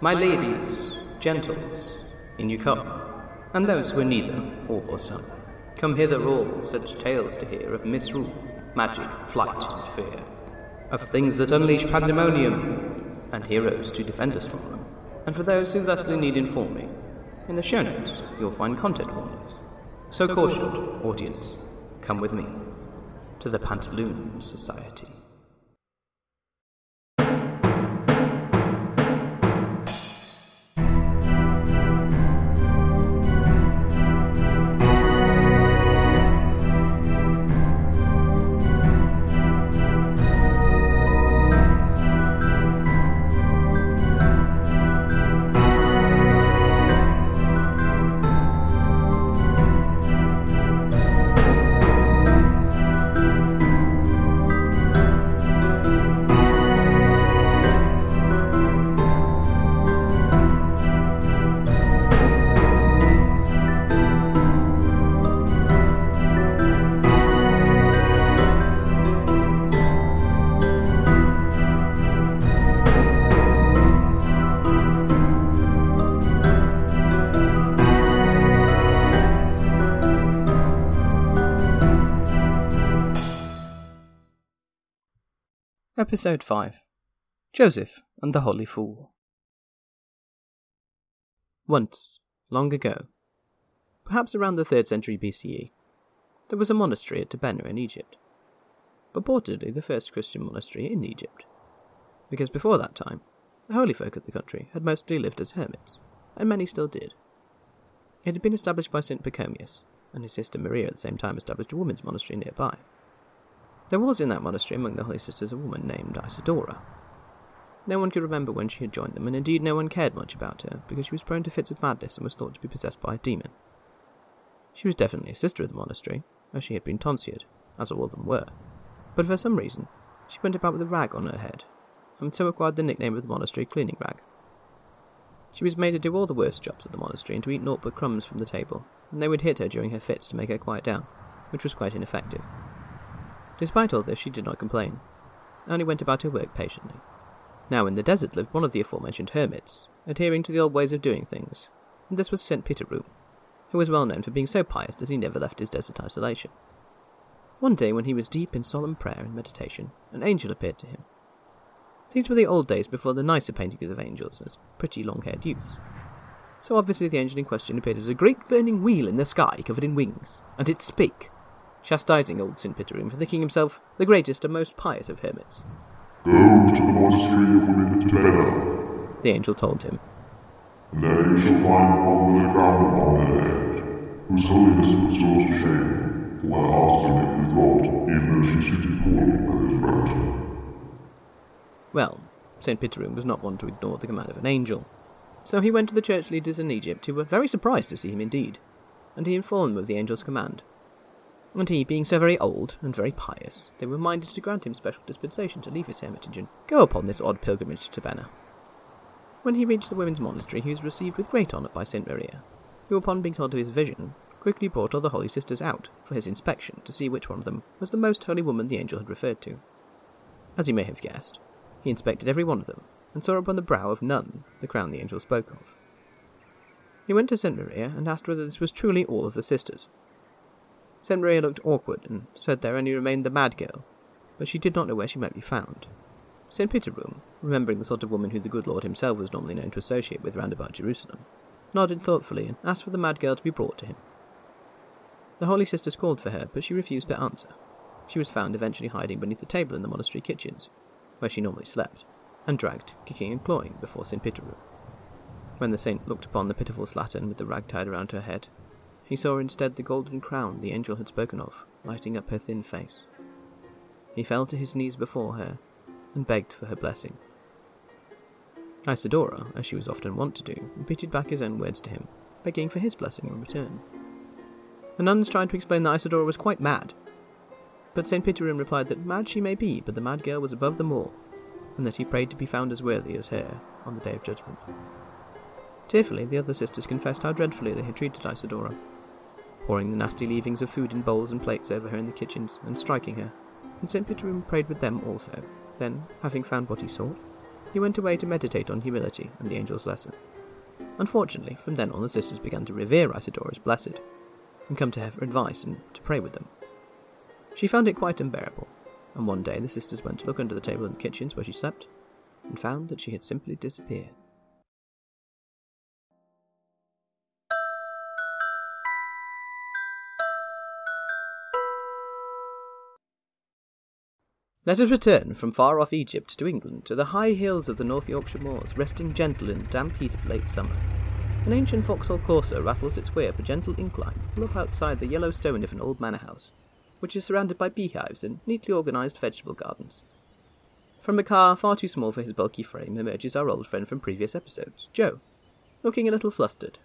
My ladies, gentles, in you come, and those who are neither, all or some. Come hither all such tales to hear of misrule, magic, flight, and fear. Of things that unleash pandemonium, and heroes to defend us from them. And for those who thusly need informing, in the show notes you'll find content warnings. So cautioned, audience, come with me to the Pantaloon Society. Episode 5 Joseph and the Holy Fool. Once, long ago, perhaps around the 3rd century BCE, there was a monastery at Tabenna in Egypt. Purportedly the first Christian monastery in Egypt. Because before that time, the holy folk of the country had mostly lived as hermits, and many still did. It had been established by St. Pachomius, and his sister Maria at the same time established a women's monastery nearby. There was in that monastery among the holy sisters a woman named Isidora. No one could remember when she had joined them, and indeed no one cared much about her, because she was prone to fits of madness and was thought to be possessed by a demon. She was definitely a sister of the monastery, as she had been tonsured, as all of them were, but for some reason she went about with a rag on her head, and so acquired the nickname of the monastery cleaning rag. She was made to do all the worst jobs at the monastery and to eat naught but crumbs from the table, and they would hit her during her fits to make her quiet down, which was quite ineffective. Despite all this, she did not complain, only went about her work patiently. Now in the desert lived one of the aforementioned hermits, adhering to the old ways of doing things, and this was St. Piterum, who was well known for being so pious that he never left his desert isolation. One day, when he was deep in solemn prayer and meditation, an angel appeared to him. These were the old days before the nicer paintings of angels as pretty long haired youths. So obviously the angel in question appeared as a great burning wheel in the sky covered in wings, and it spake, chastising old St. Piterum for thinking himself the greatest and most pious of hermits. Go to the monastery of women Tabenna, The angel told him. and there you shall find one with a crown upon her head, whose holiness yours to shame, for her heart is innately with God, even though she treated poorly by those around her. Well, St. Piterum was not one to ignore the command of an angel, so he went to the church leaders in Egypt, who were very surprised to see him indeed, and he informed them of the angel's command. And he, being so very old and very pious, they were minded to grant him special dispensation to leave his hermitage and go upon this odd pilgrimage to Tabenna. When he reached the women's monastery, he was received with great honour by St. Maria, who, upon being told of his vision, quickly brought all the holy sisters out for his inspection to see which one of them was the most holy woman the angel had referred to. As you may have guessed, he inspected every one of them, and saw upon the brow of none the crown the angel spoke of. He went to St. Maria and asked whether this was truly all of the sisters. Maria looked awkward and said there only remained the mad girl, but she did not know where she might be found. St. Piterum, remembering the sort of woman who the good Lord himself was normally known to associate with round about Jerusalem, nodded thoughtfully and asked for the mad girl to be brought to him. The holy sisters called for her, but she refused to answer. She was found eventually hiding beneath the table in the monastery kitchens, where she normally slept, and dragged, kicking and clawing, before St. Piterum. When the saint looked upon the pitiful slattern with the rag tied around her head, he saw instead the golden crown the angel had spoken of, lighting up her thin face. He fell to his knees before her, and begged for her blessing. Isidora, as she was often wont to do, repeated back his own words to him, begging for his blessing in return. The nuns tried to explain that Isidora was quite mad, but St. Piterum replied that mad she may be, but the mad girl was above them all, and that he prayed to be found as worthy as her on the day of judgment. Tearfully, the other sisters confessed how dreadfully they had treated Isidora, pouring the nasty leavings of food in bowls and plates over her in the kitchens, and striking her, and St. Piterum prayed with them also. Then, having found what he sought, he went away to meditate on humility and the angel's lesson. Unfortunately, from then on the sisters began to revere Isidora as blessed, and come to her for advice and to pray with them. She found it quite unbearable, and one day the sisters went to look under the table in the kitchens where she slept, and found that she had simply disappeared. Let us return from far off Egypt to England, to the high hills of the North Yorkshire moors, resting gentle in the damp heat of late summer. An ancient Vauxhall Corsa rattles its way up a gentle incline, up outside the yellow stone of an old manor house, which is surrounded by beehives and neatly organised vegetable gardens. From a car far too small for his bulky frame emerges our old friend from previous episodes, Joe, looking a little flustered.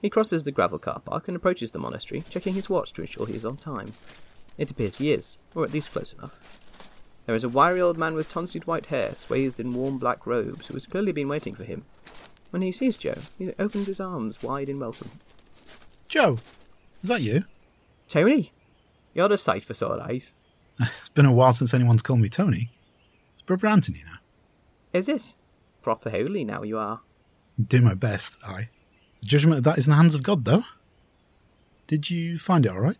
He crosses the gravel car park and approaches the monastery, checking his watch to ensure he is on time. It appears he is, or at least close enough. There is a wiry old man with tonsured white hair, swathed in warm black robes, who has clearly been waiting for him. When he sees Joe, he opens his arms wide in welcome. Joe, is that you? Tony, you're a sight for sore eyes. It's been a while since anyone's called me Tony. It's Brother Anthony now. Is it? Proper holy now you are. Do my best, I. The judgment of that is in the hands of God, though. Did you find it all right?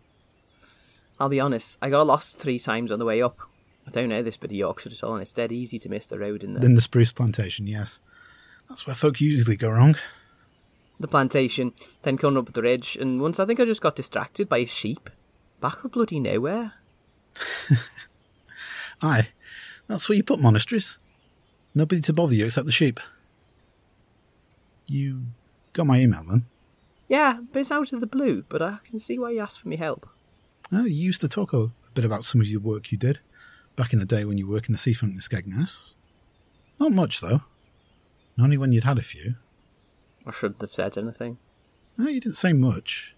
I'll be honest, I got lost three times on the way up. I don't know this bit of Yorkshire at all, and it's dead easy to miss the road in there. In the spruce plantation, yes. That's where folk usually go wrong. the plantation, then coming up the ridge, and once I think I just got distracted by a sheep. Back of bloody nowhere. Aye, that's where you put monasteries. Nobody to bother you except the sheep. You got my email then? Yeah, but it's out of the blue, but I can see why you asked for me help. Oh, you used to talk a, a bit about some of your work you did back in the day when you worked in the seafront in Skegness. Not much, though. Only when you'd had a few. I shouldn't have said anything. No, you didn't say much.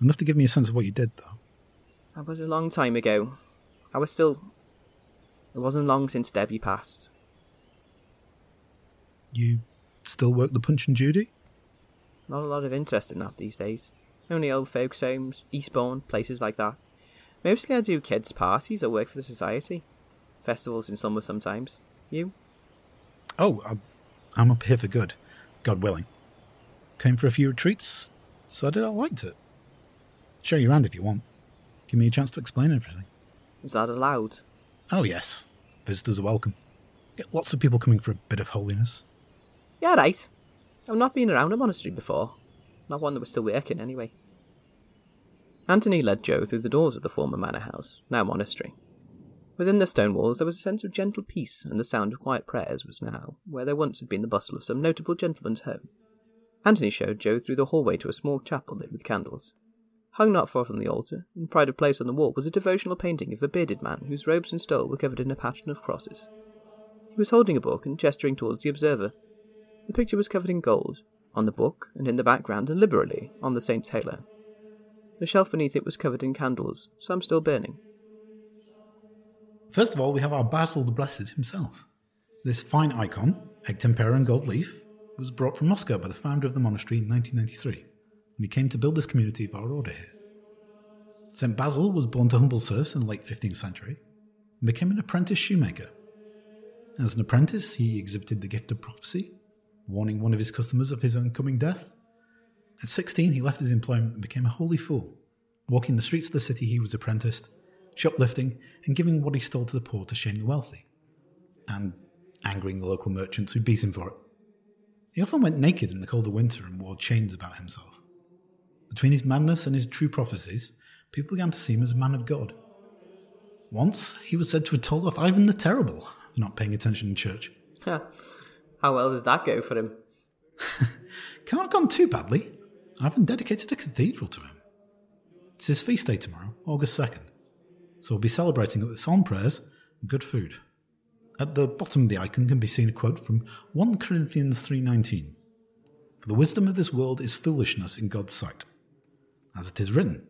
Enough to give me a sense of what you did, though. That was a long time ago. I was still. It wasn't long since Debbie passed. You still work the Punch and Judy? Not a lot of interest in that these days. Only old folks' homes, Eastbourne, places like that. Mostly I do kids' parties or work for the society. Festivals in summer sometimes. You? Oh, I'm- I'm up here for good, God willing. Came for a few retreats, decided I liked it. Show you around if you want. Give me a chance to explain everything. Is that allowed? Oh, yes. Visitors are welcome. Get lots of people coming for a bit of holiness. Yeah, right. I've not been around a monastery before. Not one that was still working, anyway. Anthony led Joe through the doors of the former manor house, now monastery. Within the stone walls there was a sense of gentle peace, and the sound of quiet prayers was now where there once had been the bustle of some notable gentleman's home. Anthony showed Joe through the hallway to a small chapel lit with candles. Hung not far from the altar, in pride of place on the wall, was a devotional painting of a bearded man whose robes and stole were covered in a pattern of crosses. He was holding a book and gesturing towards the observer. The picture was covered in gold, on the book and in the background, and liberally on the saint's halo. The shelf beneath it was covered in candles, some still burning. First of all, we have our Basil the Blessed himself. This fine icon, egg tempera and gold leaf, was brought from Moscow by the founder of the monastery in 1993, when he came to build this community of our order here. St. Basil was born to humble serfs in the late 15th century and became an apprentice shoemaker. As an apprentice, he exhibited the gift of prophecy, warning one of his customers of his oncoming death. At 16, he left his employment and became a holy fool, walking the streets of the city he was apprenticed, shoplifting, and giving what he stole to the poor to shame the wealthy, and angering the local merchants who beat him for it. He often went naked in the colder winter and wore chains about himself. Between his madness and his true prophecies, people began to see him as a man of God. Once, he was said to have told off Ivan the Terrible for not paying attention in church. How well does that go for him? Can't have gone too badly. Ivan dedicated a cathedral to him. It's his feast day tomorrow, August 2nd, so we'll be celebrating it with psalm prayers and good food. At the bottom of the icon can be seen a quote from 1 Corinthians 3:19. For the wisdom of this world is foolishness in God's sight. As it is written,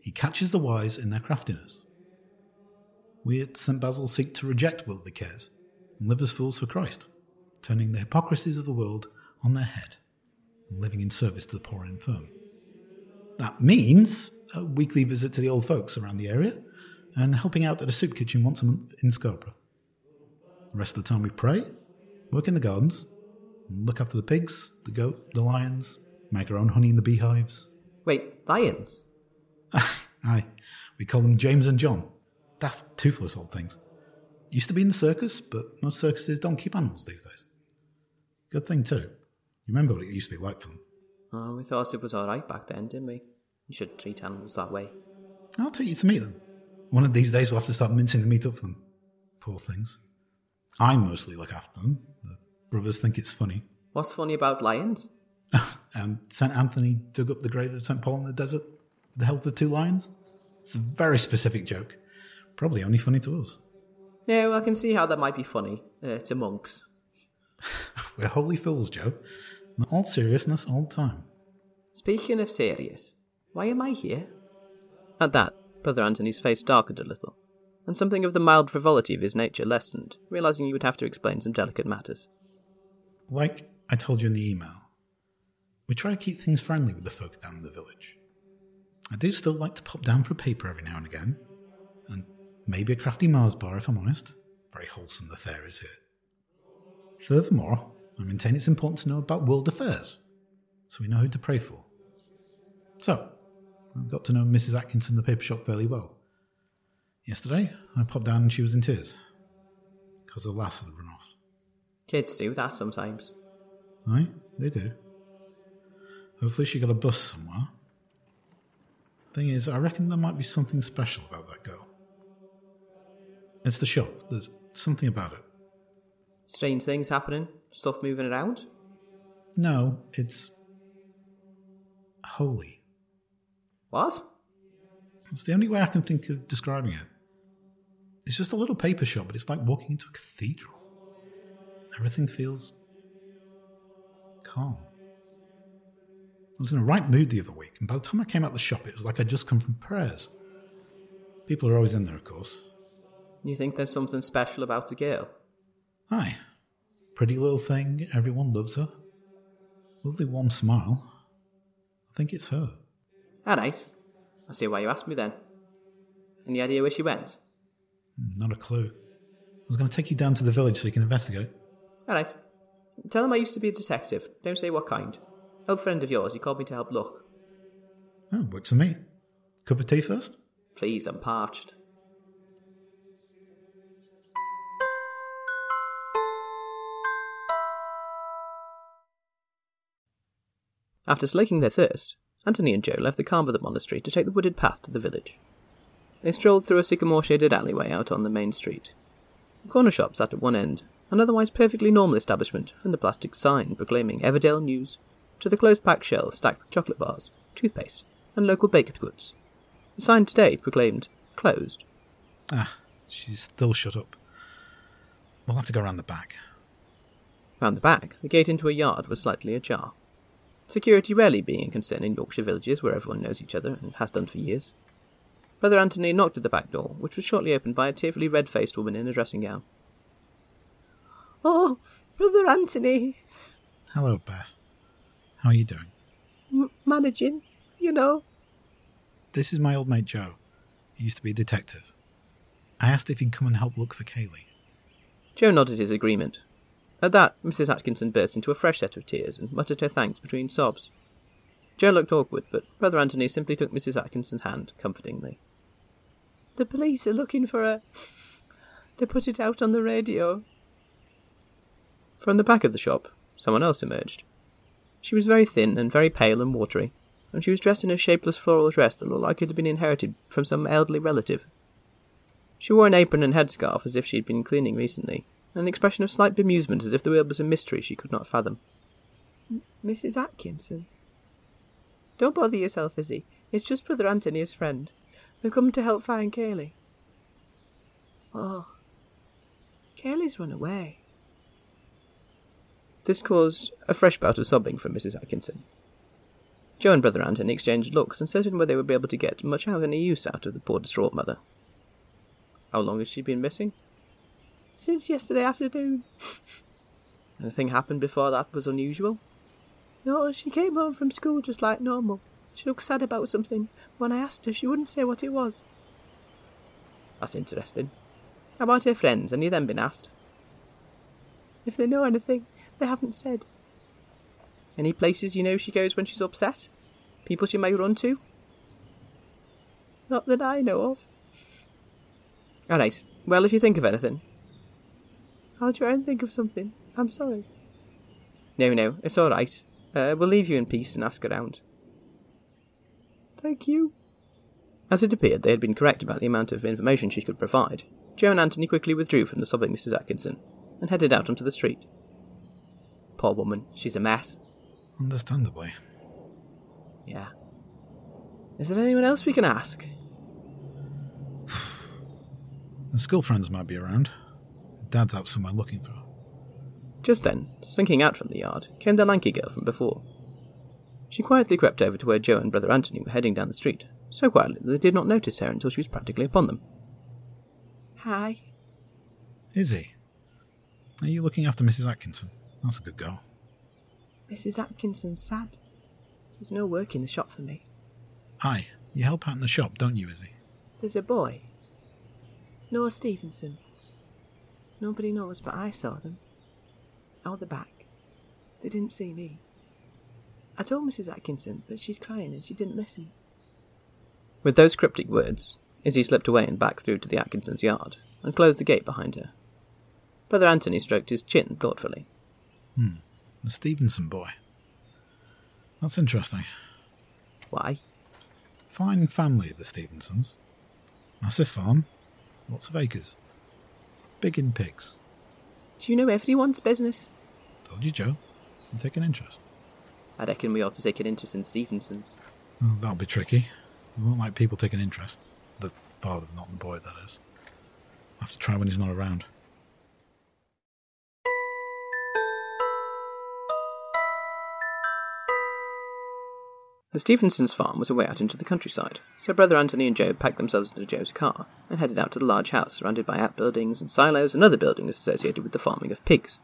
he catches the wise in their craftiness. We at St. Basil seek to reject worldly cares and live as fools for Christ, turning the hypocrisies of the world on their head living in service to the poor and infirm. That means a weekly visit to the old folks around the area and helping out at a soup kitchen once a month in Scarborough. The rest of the time we pray, work in the gardens, look after the pigs, the goat, the lions, make our own honey in the beehives. Wait, lions? Aye, we call them James and John. Daft, toothless old things. Used to be in the circus, but most circuses don't keep animals these days. Good thing, too. You remember what it used to be like for them. Oh, we thought it was alright back then, didn't we? You should treat animals that way. I'll take you to meet them. One of these days we'll have to start mincing the meat up for them. Poor things. I mostly look after them. The brothers think it's funny. What's funny about lions? Um, St. Anthony dug up the grave of St. Paul in the desert with the help of two lions. It's a very specific joke. Probably only funny to us. No, I can see how that might be funny uh, to monks. We're holy fools, Joe. Not all seriousness all the time. Speaking of serious, why am I here? At that, Brother Anthony's face darkened a little, and something of the mild frivolity of his nature lessened, realizing he would have to explain some delicate matters. Like I told you in the email, we try to keep things friendly with the folk down in the village. I do still like to pop down for a paper every now and again, and maybe a crafty Mars bar if I'm honest. Very wholesome the fare is here. Furthermore, I maintain it's important to know about world affairs, so we know who to pray for. So, I've got to know Mrs. Atkinson, the paper shop, fairly well. Yesterday, I popped down and she was in tears, because the lass had run off. Kids do that sometimes. Aye, they do. Hopefully she got a bus somewhere. Thing is, I reckon there might be something special about that girl. It's the shop. There's something about it. Strange things happening, stuff moving around. No, it's holy. What? It's the only way I can think of describing it. It's just a little paper shop, but it's like walking into a cathedral. Everything feels calm. I was in a right mood the other week, and by the time I came out the shop, it was like I'd just come from prayers. People are always in there, of course. You think there's something special about the girl? Aye. Pretty little thing, everyone loves her. Lovely warm smile. I think it's her. Ah, nice. I see why you asked me then. Any idea where she went? Not a clue. I was going to take you down to the village so you can investigate. Ah, nice. Tell him I used to be a detective. Don't say what kind. Old friend of yours, he called me to help look. Oh, works for me. Cup of tea first? Please, I'm parched. After slaking their thirst, Anthony and Joe left the calm of the monastery to take the wooded path to the village. They strolled through a sycamore shaded alleyway out on the main street. The corner shop sat at one end, an otherwise perfectly normal establishment, from the plastic sign proclaiming Everdale News to the close packed shelves stacked with chocolate bars, toothpaste, and local baked goods. The sign today proclaimed closed. Ah, she's still shut up. We'll have to go round the back. Round the back, the gate into a yard was slightly ajar. Security rarely being a concern in Yorkshire villages where everyone knows each other and has done for years. Brother Anthony knocked at the back door, which was shortly opened by a tearfully red faced woman in a dressing gown. Oh, Brother Anthony! Hello, Beth. How are you doing? M- managing, you know. This is my old mate Joe. He used to be a detective. I asked if he'd come and help look for Kaylee. Joe nodded his agreement. At that, Mrs. Atkinson burst into a fresh set of tears and muttered her thanks between sobs. Joe looked awkward, but Brother Anthony simply took Mrs. Atkinson's hand comfortingly. The police are looking for her. They put it out on the radio. From the back of the shop, someone else emerged. She was very thin and very pale and watery, and she was dressed in a shapeless floral dress that looked like it had been inherited from some elderly relative. She wore an apron and headscarf as if she had been cleaning recently, and an expression of slight bemusement as if the world was a mystery she could not fathom. Mrs. Atkinson? Don't bother yourself, Izzy. It's just Brother Anthony, his friend. They've come to help find Kaylee. Oh. Kaylee's run away. This caused a fresh bout of sobbing from Mrs. Atkinson. Joe and Brother Anthony exchanged looks, uncertain whether they would be able to get much out of any use out of the poor distraught mother. How long has she been missing? Since yesterday afternoon. Anything happened before that was unusual? No, she came home from school just like normal. She looked sad about something. When I asked her, she wouldn't say what it was. That's interesting. How about her friends? Any of them been asked? If they know anything, they haven't said. Any places you know she goes when she's upset? People she may run to? Not that I know of. All right. Well, if you think of anything. I'll try and think of something. I'm sorry. No, no, it's all right. Uh, we'll leave you in peace and ask around. Thank you. As it appeared they had been correct about the amount of information she could provide, Joe and Anthony quickly withdrew from the sobbing Mrs. Atkinson and headed out onto the street. Poor woman, she's a mess. Understandably. Yeah. Is there anyone else we can ask? The school friends might be around. Dad's out somewhere looking for her. Just then, slinking out from the yard, came the lanky girl from before. She quietly crept over to where Joe and Brother Anthony were heading down the street, so quietly that they did not notice her until she was practically upon them. Hi. Izzy, are you looking after Mrs. Atkinson? That's a good girl. Mrs. Atkinson's sad. There's no work in the shop for me. Aye, you help out in the shop, don't you, Izzy? There's a boy. Noah Stevenson. Nobody knows, but I saw them. Out the back. They didn't see me. I told Mrs. Atkinson, but she's crying and she didn't listen. With those cryptic words, Izzy slipped away and back through to the Atkinsons' yard and closed the gate behind her. Brother Anthony stroked his chin thoughtfully. Hmm. The Stevenson boy. That's interesting. Why? Fine family, the Stevensons. Massive farm. Lots of acres. Big in pigs. Do you know everyone's business? Told you, Joe. And take an interest. I reckon we ought to take an interest in Stevenson's. Well, that'll be tricky. We won't like people taking interest. The father, not the boy, that is. I'll have to try when he's not around. The Stevensons' farm was away out into the countryside, so Brother Anthony and Joe packed themselves into Joe's car and headed out to the large house surrounded by outbuildings and silos and other buildings associated with the farming of pigs.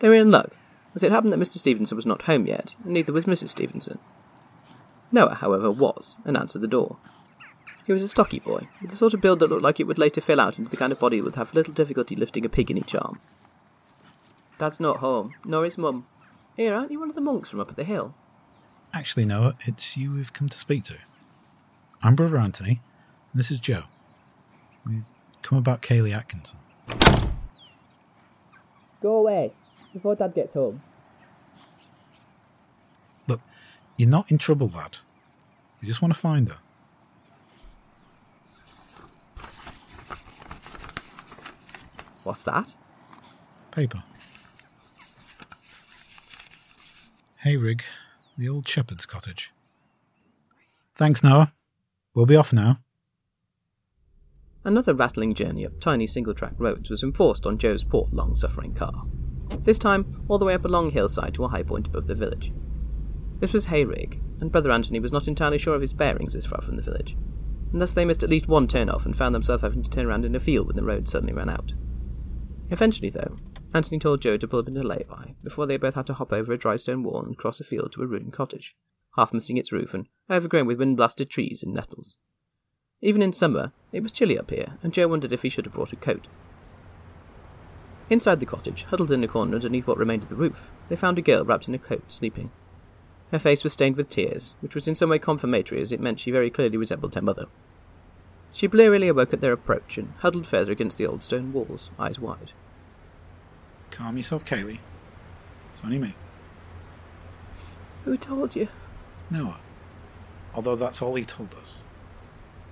They were in luck, as it happened that Mr. Stevenson was not home yet, and neither was Mrs. Stevenson. Noah, however, was, and answered the door. He was a stocky boy, with the sort of build that looked like it would later fill out into the kind of body that would have little difficulty lifting a pig in each arm. Dad's not home, nor is Mum. Here, aren't you one of the monks from up at the hill? Actually, Noah, it's you we've come to speak to. I'm Brother Anthony, and this is Joe. We've come about Kaylee Atkinson. Go away, before Dad gets home. Look, you're not in trouble, lad. You just want to find her. What's that? Paper. Hayrig. The old shepherd's cottage. Thanks, Noah. We'll be off now. Another rattling journey up tiny single track roads was enforced on Joe's poor, long suffering car. This time, all the way up a long hillside to a high point above the village. This was Hayrig, and Brother Anthony was not entirely sure of his bearings this far from the village, and thus they missed at least one turn off and found themselves having to turn around in a field when the road suddenly ran out. Eventually, though, Anthony told Joe to pull up into lay-by before they both had to hop over a dry stone wall and cross a field to a ruined cottage, half missing its roof and overgrown with wind-blasted trees and nettles. Even in summer, it was chilly up here, and Joe wondered if he should have brought a coat. Inside the cottage, huddled in a corner underneath what remained of the roof, they found a girl wrapped in a coat, sleeping. Her face was stained with tears, which was in some way confirmatory as it meant she very clearly resembled her mother. She blearily awoke at their approach and huddled further against the old stone walls, eyes wide. Calm yourself, Kaylee. It's only me. Who told you? Noah. Although that's all he told us.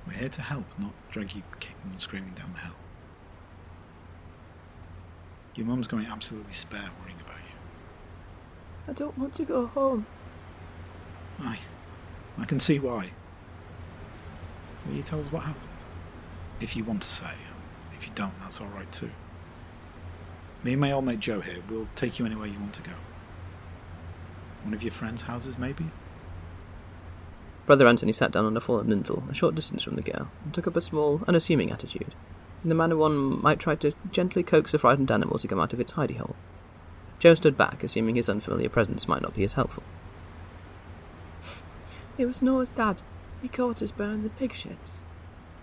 We're here to help, not drag you kicking and screaming down the hill. Your mum's going absolutely spare worrying about you. I don't want to go home. Aye, I can see why. Will you tell us what happened? If you want to say. Um, if you don't, that's alright too. Me and my old mate Joe here, we'll take you anywhere you want to go. One of your friends' houses, maybe? Brother Anthony sat down on a fallen lintel, a short distance from the girl, and took up a small, unassuming attitude, in the manner one might try to gently coax a frightened animal to come out of its hidey hole. Joe stood back, assuming his unfamiliar presence might not be as helpful. It was Noah's dad. He caught us behind the pig sheds.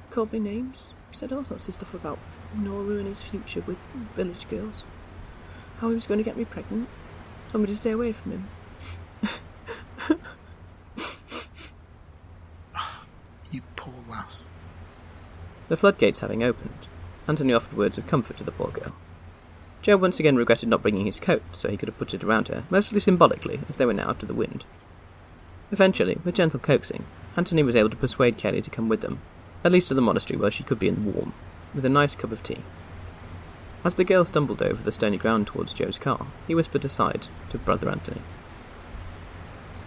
Called me names, said all sorts of stuff about Noah ruin his future with village girls. how he was going to get me pregnant. Told me to stay away from him. You poor lass. The floodgates having opened, Anthony offered words of comfort to the poor girl. Joe once again regretted not bringing his coat, so he could have put it around her, mostly symbolically, as they were now out of the wind. Eventually, with gentle coaxing, Anthony was able to persuade Kelly to come with them, at least to the monastery where she could be in the warm, with a nice cup of tea. As the girl stumbled over the stony ground towards Joe's car, he whispered aside to Brother Anthony.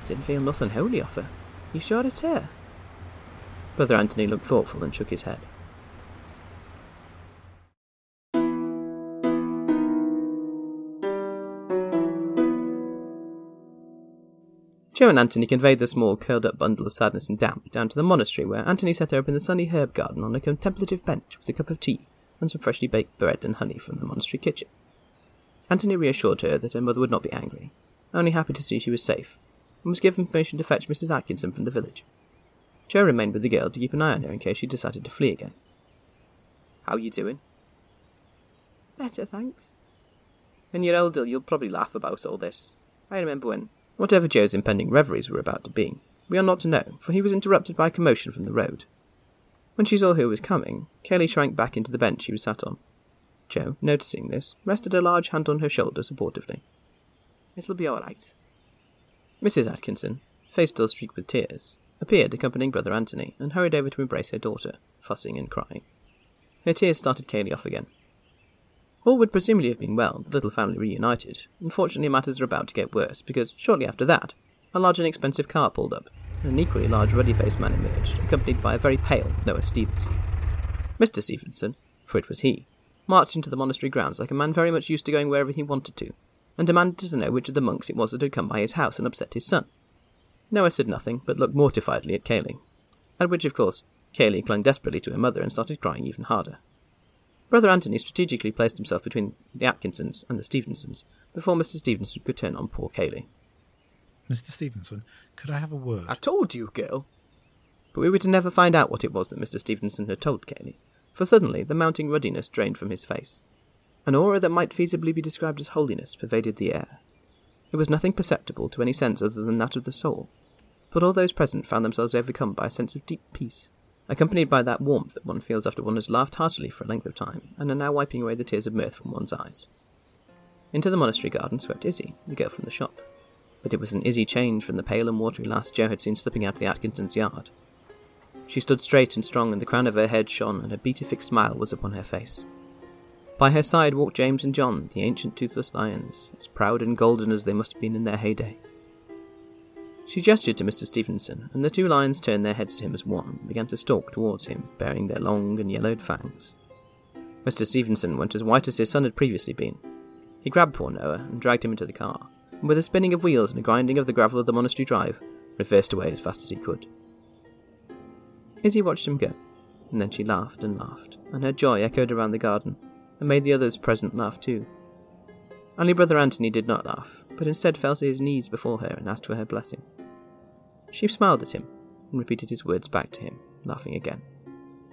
Didn't feel nothing holy off her. You sure it's her? Brother Anthony looked thoughtful and shook his head. Joe and Anthony conveyed the small, curled up bundle of sadness and damp down to the monastery, where Anthony set her up in the sunny herb garden on a contemplative bench with a cup of tea and some freshly baked bread and honey from the monastery kitchen. Anthony reassured her that her mother would not be angry, only happy to see she was safe, and was given permission to fetch Mrs. Atkinson from the village. Joe remained with the girl to keep an eye on her in case she decided to flee again. How are you doing? Better, thanks. When you're older, you'll probably laugh about all this. I remember when, whatever Joe's impending reveries were about to be, we are not to know, for he was interrupted by a commotion from the road. When she saw who was coming, Kelly shrank back into the bench she was sat on. Joe, noticing this, rested a large hand on her shoulder supportively. It'll be all right. Mrs. Atkinson, face still streaked with tears, appeared accompanying Brother Anthony and hurried over to embrace her daughter, fussing and crying. Her tears started Kaylee off again. All would presumably have been well, the little family reunited. Unfortunately, matters are about to get worse, because shortly after that, a large and expensive car pulled up, and an equally large ruddy-faced man emerged, accompanied by a very pale Noah Stevenson. Mr. Stevenson, for it was he, marched into the monastery grounds like a man very much used to going wherever he wanted to, and demanded to know which of the monks it was that had come by his house and upset his son. Noah said nothing, but looked mortifiedly at Kaylee. At which, of course, Kaylee clung desperately to her mother and started crying even harder. Brother Anthony strategically placed himself between the Atkinsons and the Stevensons before Mr. Stevenson could turn on poor Kaylee. Mr. Stevenson, could I have a word? I told you, girl. But we were to never find out what it was that Mr. Stevenson had told Kaylee, for suddenly the mounting ruddiness drained from his face. An aura that might feasibly be described as holiness pervaded the air. It was nothing perceptible to any sense other than that of the soul, but all those present found themselves overcome by a sense of deep peace, accompanied by that warmth that one feels after one has laughed heartily for a length of time and are now wiping away the tears of mirth from one's eyes. Into the monastery garden swept Izzy, the girl from the shop, but it was an Izzy change from the pale and watery lass Joe had seen slipping out of the Atkinsons' yard. She stood straight and strong, and the crown of her head shone, and a beatific smile was upon her face. By her side walked James and John, the ancient toothless lions, as proud and golden as they must have been in their heyday. She gestured to Mr. Stevenson, and the two lions turned their heads to him as one and began to stalk towards him, baring their long and yellowed fangs. Mr. Stevenson went as white as his son had previously been. He grabbed poor Noah and dragged him into the car, and with a spinning of wheels and a grinding of the gravel of the monastery drive, reversed away as fast as he could. Izzy watched him go, and then she laughed and laughed, and her joy echoed around the garden, and made the others present laugh too. Only Brother Anthony did not laugh, but instead fell to his knees before her and asked for her blessing. She smiled at him and repeated his words back to him, laughing again.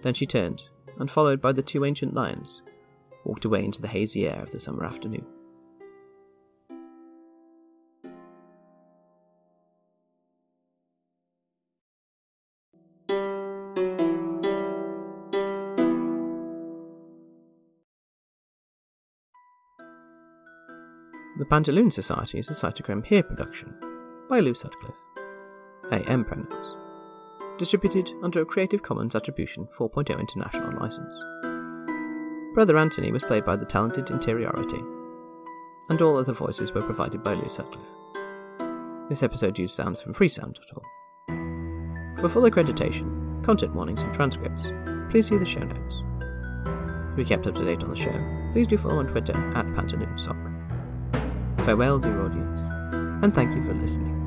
Then she turned, and followed by the two ancient lions, walked away into the hazy air of the summer afternoon. The Pantaloon Society is a Cytochrome Hear production by Lou Sutcliffe. AM pronouns. Distributed under a Creative Commons Attribution 4.0 International License. Brother Anthony was played by the talented Interiority, and all other voices were provided by Lou Sutcliffe. This episode used sounds from freesound.org. For full accreditation, content warnings, and transcripts, please see the show notes. To be kept up to date on the show, please do follow on Twitter at PantaloonSock. Farewell, dear audience, and thank you for listening.